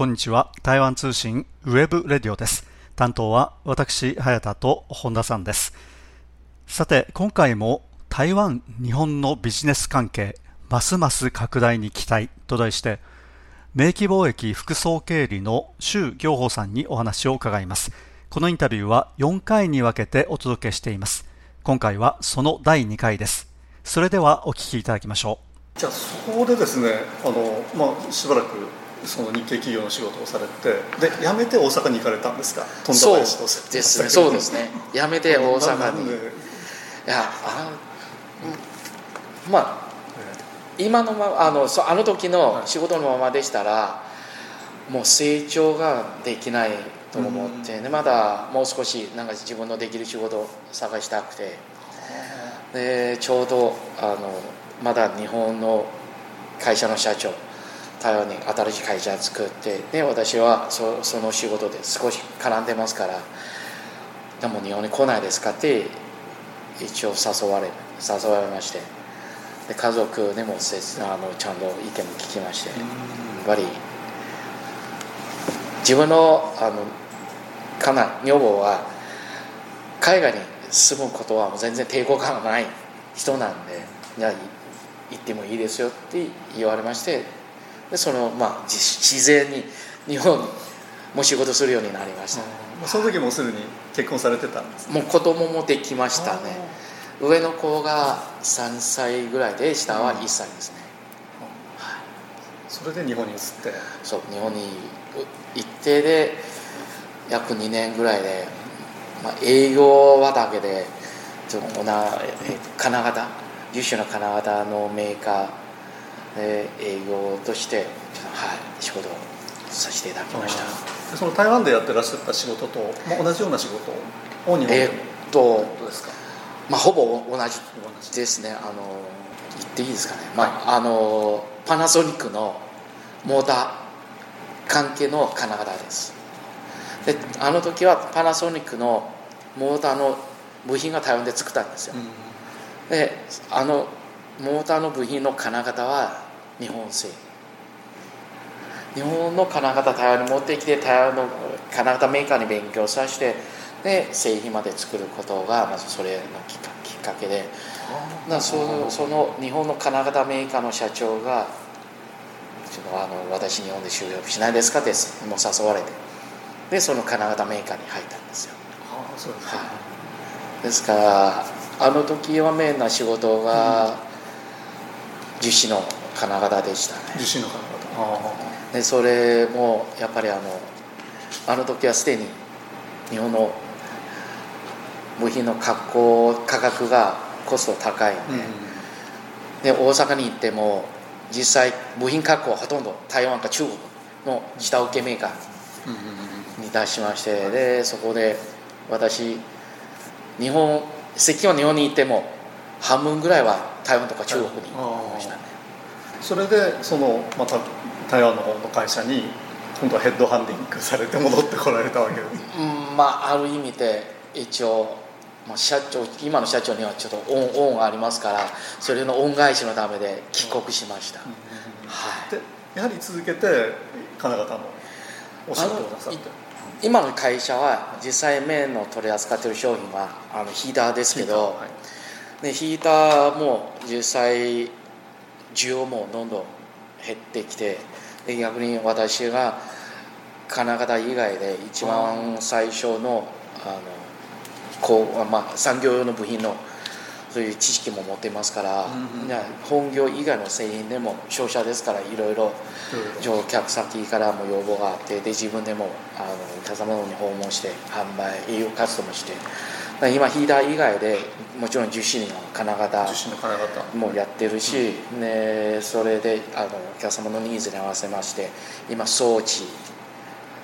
こんにちは。台湾通信 web radio です。担当は私、早田と本田さんです。さて、今回も台湾、日本のビジネス関係、ますます拡大に期待と題して、明基貿易副総経理の周業峰さんにお話を伺います。このインタビューは4回に分けてお届けしています。今回はその第2回です。それではお聞きいただきましょう。じゃあそこでですね、あのまあ、しばらくその日系企業の仕事をされてで辞めて大阪に行かれたんですか？富田林とそうですねそうですね。辞めて大阪に。いやあまあ今のままあのあの時の仕事のままでしたら、もう成長ができないと思って、ね、まだもう少しなんか自分のできる仕事を探したくて。でちょうどあのまだ日本の会社の社長台湾に新しい会社を作ってで私はそその仕事で少し絡んでますからでも日本に来ないですかって一応誘われ誘われましてで家族でもせあのちゃんと意見も聞きましてやっぱり自分のあのかな女房は海外に住むことは全然抵抗感がない人なんでい行ってもいいですよって言われましてでその、まあ、自然に日本も仕事するようになりました、ね、その時もすでに結婚されてたんですもう子供もできましたね。上の子が3歳ぐらいで下は1歳ですね、はい、それで日本に移って？そう日本に行ってで約2年ぐらいで、まあ、営業はだけでちょっと金型優秀な金型のメーカー営業として、はい、仕事をさせていただきました。その台湾でやってらっしゃった仕事と、まあ、同じような仕事を日本でえー、っとですか、まあ、ほぼ同じですね。あの言っていいですかね、まあ、あのパナソニックのモーター関係の金型です。であの時はパナソニックのモーターの部品が台湾で作ったんですよ、うん、であのモーターの部品の金型は日本製。日本の金型台湾に持ってきて台湾の金型メーカーに勉強させてで製品まで作ることがまずそれのきっかけで。そのその日本の金型メーカーの社長がちょっとあの私日本で就職しないですかってもう誘われて。でその金型メーカーに入ったんですよ。そうです,、はい、ですからあの時はメインな仕事が樹脂の金型でしたね。樹脂の金型。でそれもやっぱりあのあの時はすでに日本の部品の加工価格がコスト高いんでうん、で大阪に行っても実際部品加工はほとんど台湾か中国の下請けメーカーに出しましてでそこで私日本石は日本に行っても半分ぐらいは台湾とか中国にいましたね。それでそのまた台湾の方の会社に今度はヘッドハンディングされて戻ってこられたわけ。です、うん、まあある意味で一応、まあ、社長今の社長にはちょっと恩恩がありますからそれの恩返しのためで帰国しました、うん、はい、でやはり続けて金型のお仕事をなさって。今の会社は実際麺の取り扱っている商品はあのヒーターですけど、はい、でヒーターも実際需要もどんどん減ってきてで逆に私が金型以外で一番最初のあのこう、まあ、産業用の部品のそういう知識も持っていますから、うんうん、本業以外の製品でも商社ですからいろいろ乗客先からも要望があってで自分でもあのお客様のに訪問して販売営業活動もして今ヒーター以外でもちろん樹脂の金型もやってるし、うん、ね、それであのお客様のニーズに合わせまして今装置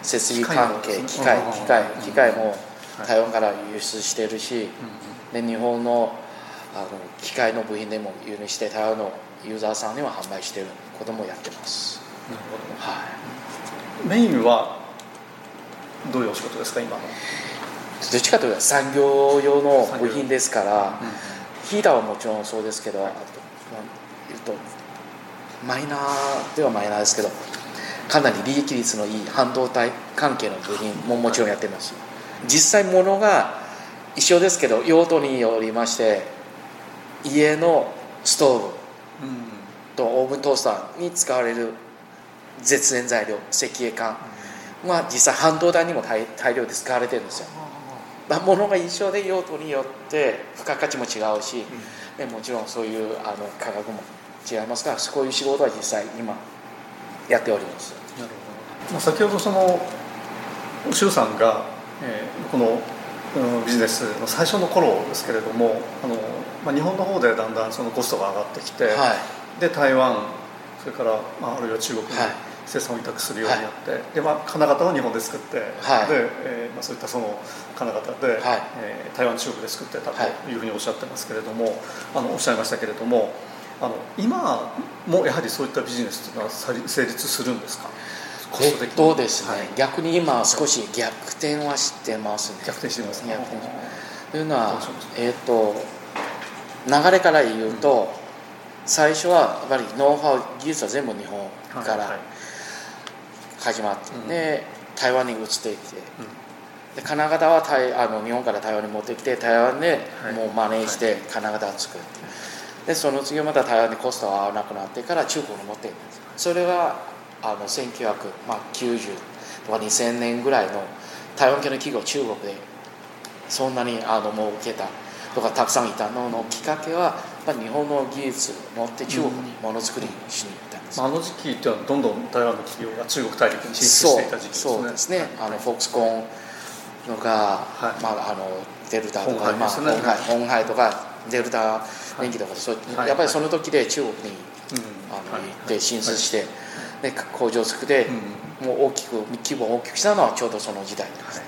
設備関係機械機械機械も台湾から輸出してるし、で日本のあの機械の部品でも輸入して台湾のユーザーさんには販売してることもやってます。なるほど、はい、メインはどういうお仕事ですか今の？どっちかというと産業用の部品ですから、うん、ヒーターはもちろんそうですけど、あと言うとマイナーではマイナーですけどかなり利益率のいい半導体関係の部品ももちろんやってます。実際ものが一緒ですけど用途によりまして家のストーブとオーブントースターに使われる絶縁材料石英管は実際半導体にも大大量で使われてるんですよ。まあものが一緒で用途によって付加価値も違うし、でもちろんそういうあの価格も違いますからこういう仕事は実際今やっております。なるほど、まあ、先ほどその周さんが、えー、このビジネスの最初の頃ですけれどもあの、まあ、日本の方でだんだんそのコストが上がってきて、はい、で台湾それから、まあ、あるいは中国に生産を委託するようになって、はい、でまあ、金型は日本で作って、はい、でえーまあ、そういったその金型で、はい。えー、台湾中国で作ってたというふうにおっしゃってますけれども、あのおっしゃいましたけれどもあの今もやはりそういったビジネスというのは成立するんですか？えっとですね、はい、逆に今少し逆転はしてますね。逆転してますね。逆転。というのはえっ、と流れから言うと、うん、最初はやっぱりノウハウ技術は全部日本から始まって、はいはい、で台湾に移っていって、うん、で金型は台あの日本から台湾に持ってきて台湾でもうマネージして金型を作る、でその次はまた台湾にコストが合わなくなってから中国に持っていくそれはあの1990とか2000年ぐらいの台湾系の企業中国でそんなにあの儲けたとかたくさんいたののきっかけは日本の技術を持って中国にものづくりしにうん、あの時期っていうのはどんどん台湾の企業が中国大陸に進出していた時期ですね。そうですね、あのフォックスコーンとか、はい、まあ、あのデルタとか、まあ、本海本海とかデルタ電機とか、はい、やっぱりその時で中国に、あの行って進出して、で工場を作って、もう大きく規模を大きくしたのはちょうどその時代です、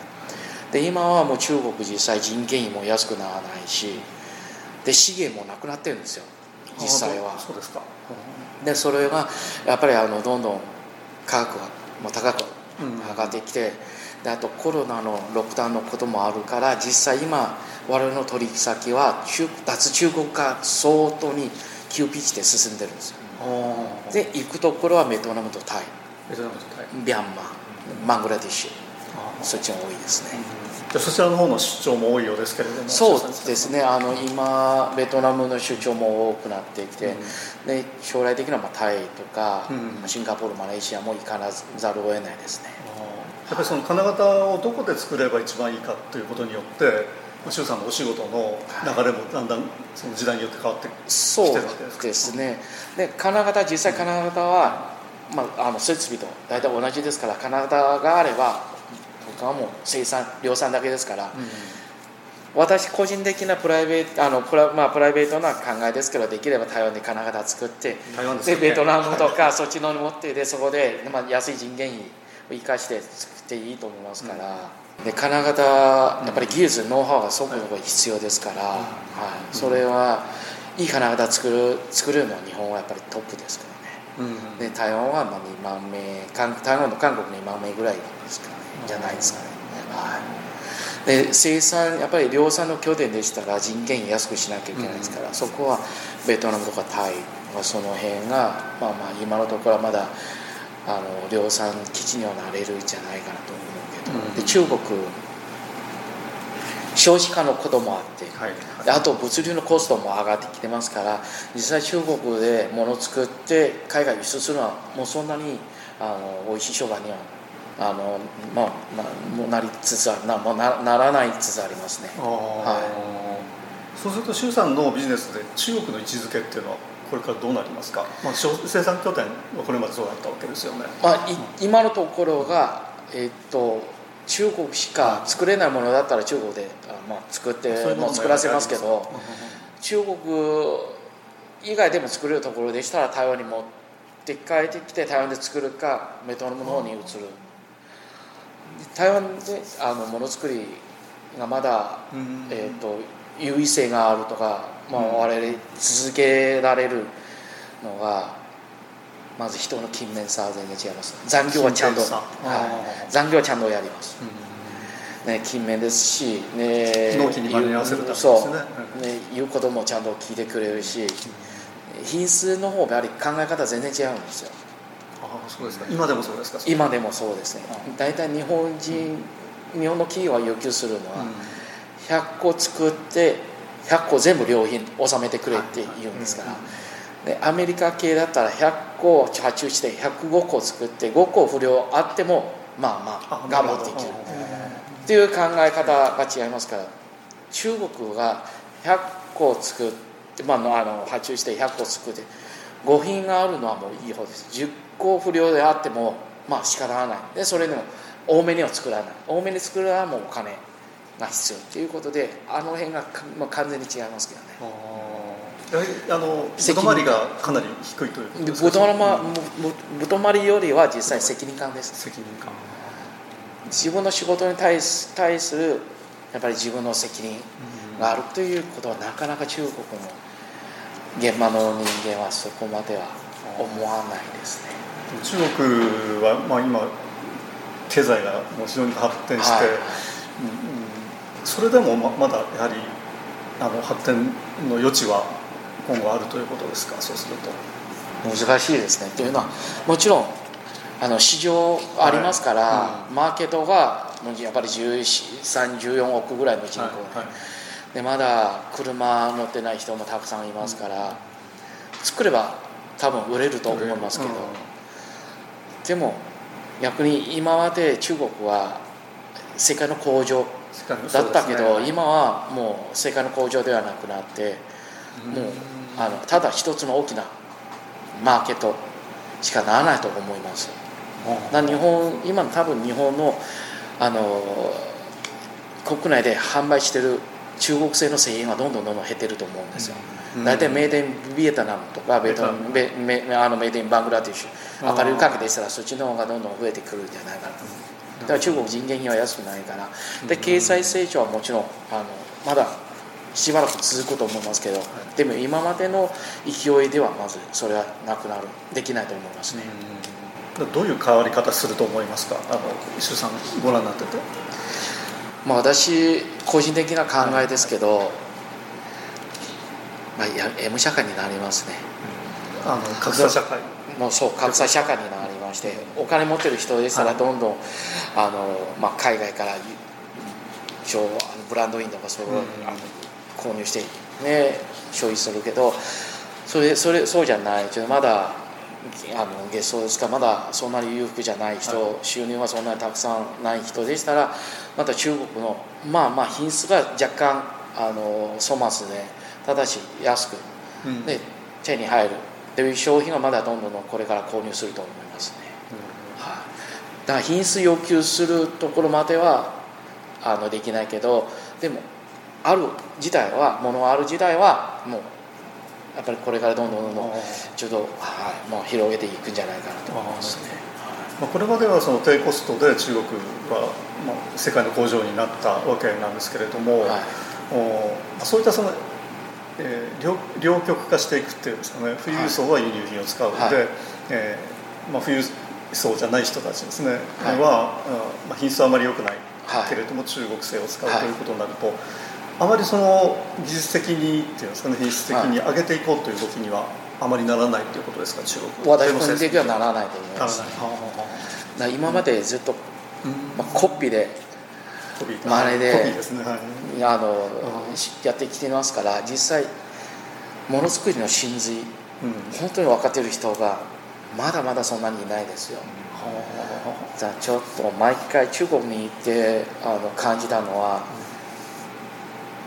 で今はもう中国実際人件費も安くならないしで資源もなくなってるんですよ実際は。そうですか、でそれがやっぱりあのどんどん価格がもう高く上がってきて、であとコロナのロックダウンのこともあるから実際今我々の取引先は中脱中国化相当に急ピッチで進んでるんですよ。で行くところはベトナムとタイ。ベトナムとタイ。ミャンマーマングラディッシュそっちが多いですね、じゃそちらの方の出張も多いようですけれどもそうですね。あの今ベトナムの出張も多くなってきて、うん、で将来的にはまあタイとか、うん、シンガポールマレーシアも行かざるを得ないですね。やっぱりその金型をどこで作れば一番いいかということによって周さんのお仕事の流れもだんだんその時代によって変わってきてるわけですかそうですね。で金型実際金型は、まあ、あの設備と大体同じですから金型があれば他はもう生産量産だけですから、うん、私個人的なプライベートあのプラ,、まあ、プライベートな考えですけどできれば台湾で金型作ってで、ベトナムとか、そっちのに持ってでそこで、まあ、安い人件費を生かして作っていいと思いますから。うん。で金型やっぱり技術ノウハウがすごく必要ですから、はい、それはいい金型作る作るのは日本はやっぱりトップですからね、うん、で台湾はまあ2万名台湾の韓国2万名ぐらいですからねじゃないですかね、はい、で生産やっぱり量産の拠点でしたら人件費安くしなきゃいけないですから、うん、そこはベトナムとかタイとかその辺がまあまあ今のところはまだあの量産基地にはなれるんじゃないかなと思うで中国少子化のこともあって、はい。はい、あと物流のコストも上がってきてますから実際中国で物を作って海外輸出するのはもうそんなにあの美味しい商売にはあの、まあまあ、もうなりつつある。なもうなならないつつありますね、はい、そうすると周さんのビジネスで中国の位置づけっていうのはこれからどうなりますか、まあ、生産拠点はこれまでそうだったわけですよね、まあ、今のところが、えー、っと中国しか作れないものだったら中国であ、まあ、作ってもう作らせますけど中国以外でも作れるところでしたら台湾に持って帰ってきて台湾で作るかベトナムの方に移る台湾であのものづくりがまだ、えーと、優位性があるとか、まあ、我々続けられるのがまず人の勤勉さは全然違います。残業はちゃんと、はい、残業はちゃんとやります、うん、ね、勤勉ですし、ね、納期に間に合わせるためですね。そう。ね言うこともちゃんと聞いてくれるし品質の方やはり考え方全然違うんですよ。あそうですか。今でもそうですか。今でもそうですね。大体日本人、日本の企業が要求するのは、100個作って100個全部良品納めてくれって言うんですから、でアメリカ系だったら100個発注して105個作って5個不良あってもまあまあ我慢できる。っていう考え方が違いますから。中国が100個作って、まあ、あの発注して100個作って5品があるのはもういい方です。10個不良であってもまあ仕方がない。でそれでも多めには作らない。多めに作るのはもうお金が必要っていうことであの辺が、まあ、完全に違いますけどね。あの外回りがかなり低いということですか？外回りよりは実際責任感です。責任感。自分の仕事に対す対するやっぱり自分の責任があるということはなかなか中国の現場の人間はそこまでは思わないですね。中国は、まあ、今経済がもう非常に発展して、はい、うん、それでもままだやはりあの発展の余地は今後あるということですか？そうすると。難しいですね。というのはもちろんあの市場ありますから、はい。うん、マーケットがやっぱり1314億ぐらいの人口、はいはい、でまだ車乗ってない人もたくさんいますから、うん、作れば多分売れると思いますけど、うん、でも逆に今まで中国は世界の工場だったけど、ね、今はもう世界の工場ではなくなって、もうあのただ一つの大きなマーケットしかならないと思います。だ日本今多分日本のあの国内で販売してる中国製の製品はどんどんどんどん減ってると思うんですよ、うん、大体メイデンビエトナムとかベトメメあのメイデンバングラディッシュアパレル価格でしたらそっちの方がどんどん増えてくるんじゃないかなと。だから中国人件費は安くないから。で経済成長はもちろんあのまだしばらく続くと思いますけどでも今までの勢いではまずそれはなくなるできないと思いますね、どういう変わり方すると思いますか？あの石さんご覧になっててまあ私個人的な考えですけど、まあ、や M 社会になりますね、あの格差社会。もうそう格差社会になりましてお金持ってる人でしたらどんどん、あのまあ、海外からブランドインとかそういう、うん、あの購入してね消費するけどそれそれそうじゃない。ちょっとまだあの月賞ですかまだそんなに裕福じゃない人、はい、収入はそんなにたくさんない人でしたらまた中国のまあまあ品質が若干あの粗末でただし安く、うん、で手に入る。という商品はまだどんどんこれから購入すると思いますね、うん、はい、だから品質要求するところまではあのできないけどでもある時代はものがある時代はもうやっぱりこれからどんどんどんどんちょっと、はい、もう広げていくんじゃないかなと思いますね。まあ、これまではその低コストで中国は、まあ、世界の工場になったわけなんですけれども、はい、おそういったその、えー、両両極化していくっていうんですかね。富裕層は輸入品を使うので、はい、えー、まあ、富裕層じゃない人たちですね、はい、は、まあ、品質はあまり良くないけれども、中国製を使うということになると、あまりその技術的にっていうんですかね品質的に上げていこうという動きにはあまりならないということですか中国。私個人的にはならないと思います、ね、今までずっと、まあ、コピーで真似で、ねはい、あのやってきてますから実際ものづくりの真髄、うん、本当に分かっている人がまだまだそんなにいないですよ、じゃあちょっと毎回中国に行ってあの感じたのは、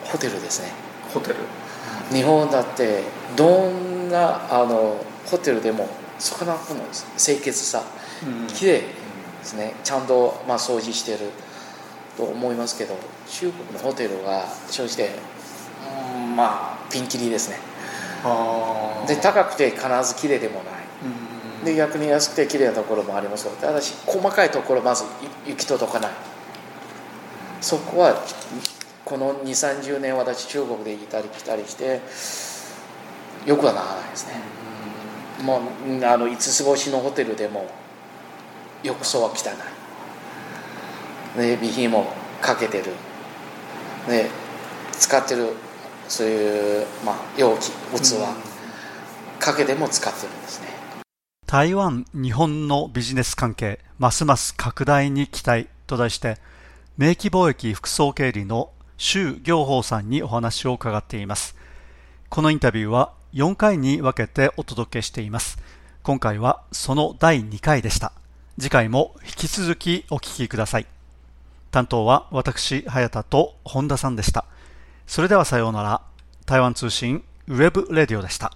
ホテルですね。ホテル？日本だってどんなあのホテルでもそこの清潔さ、うん、綺麗ですね。ちゃんと、まあ、掃除してる。と思いますけど中国のホテルは正直うんまあピンキリですね。で高くて必ず綺麗でもない、うん、で逆に安くて綺麗なところもありますただし細かいところまず行き届かない。そこはこの2 3 0年私中国でいたり来たりしてよくはならないですね、うん、もうあの5つ星のホテルでも浴槽は汚い、ね、備品もかけてる、ね、使ってるそういう、まあ、容器器、うん、かけても使ってるんですね。台湾、日本のビジネス関係、ますます拡大に期待と題して、明基貿易副総経理の周業峰さんにお話を伺っています。このインタビューは4回に分けてお届けしています。今回はその第2回でした。次回も引き続きお聞きください。担当は私、早田と本田さんでした。それではさようなら。台湾通信 web radio でした。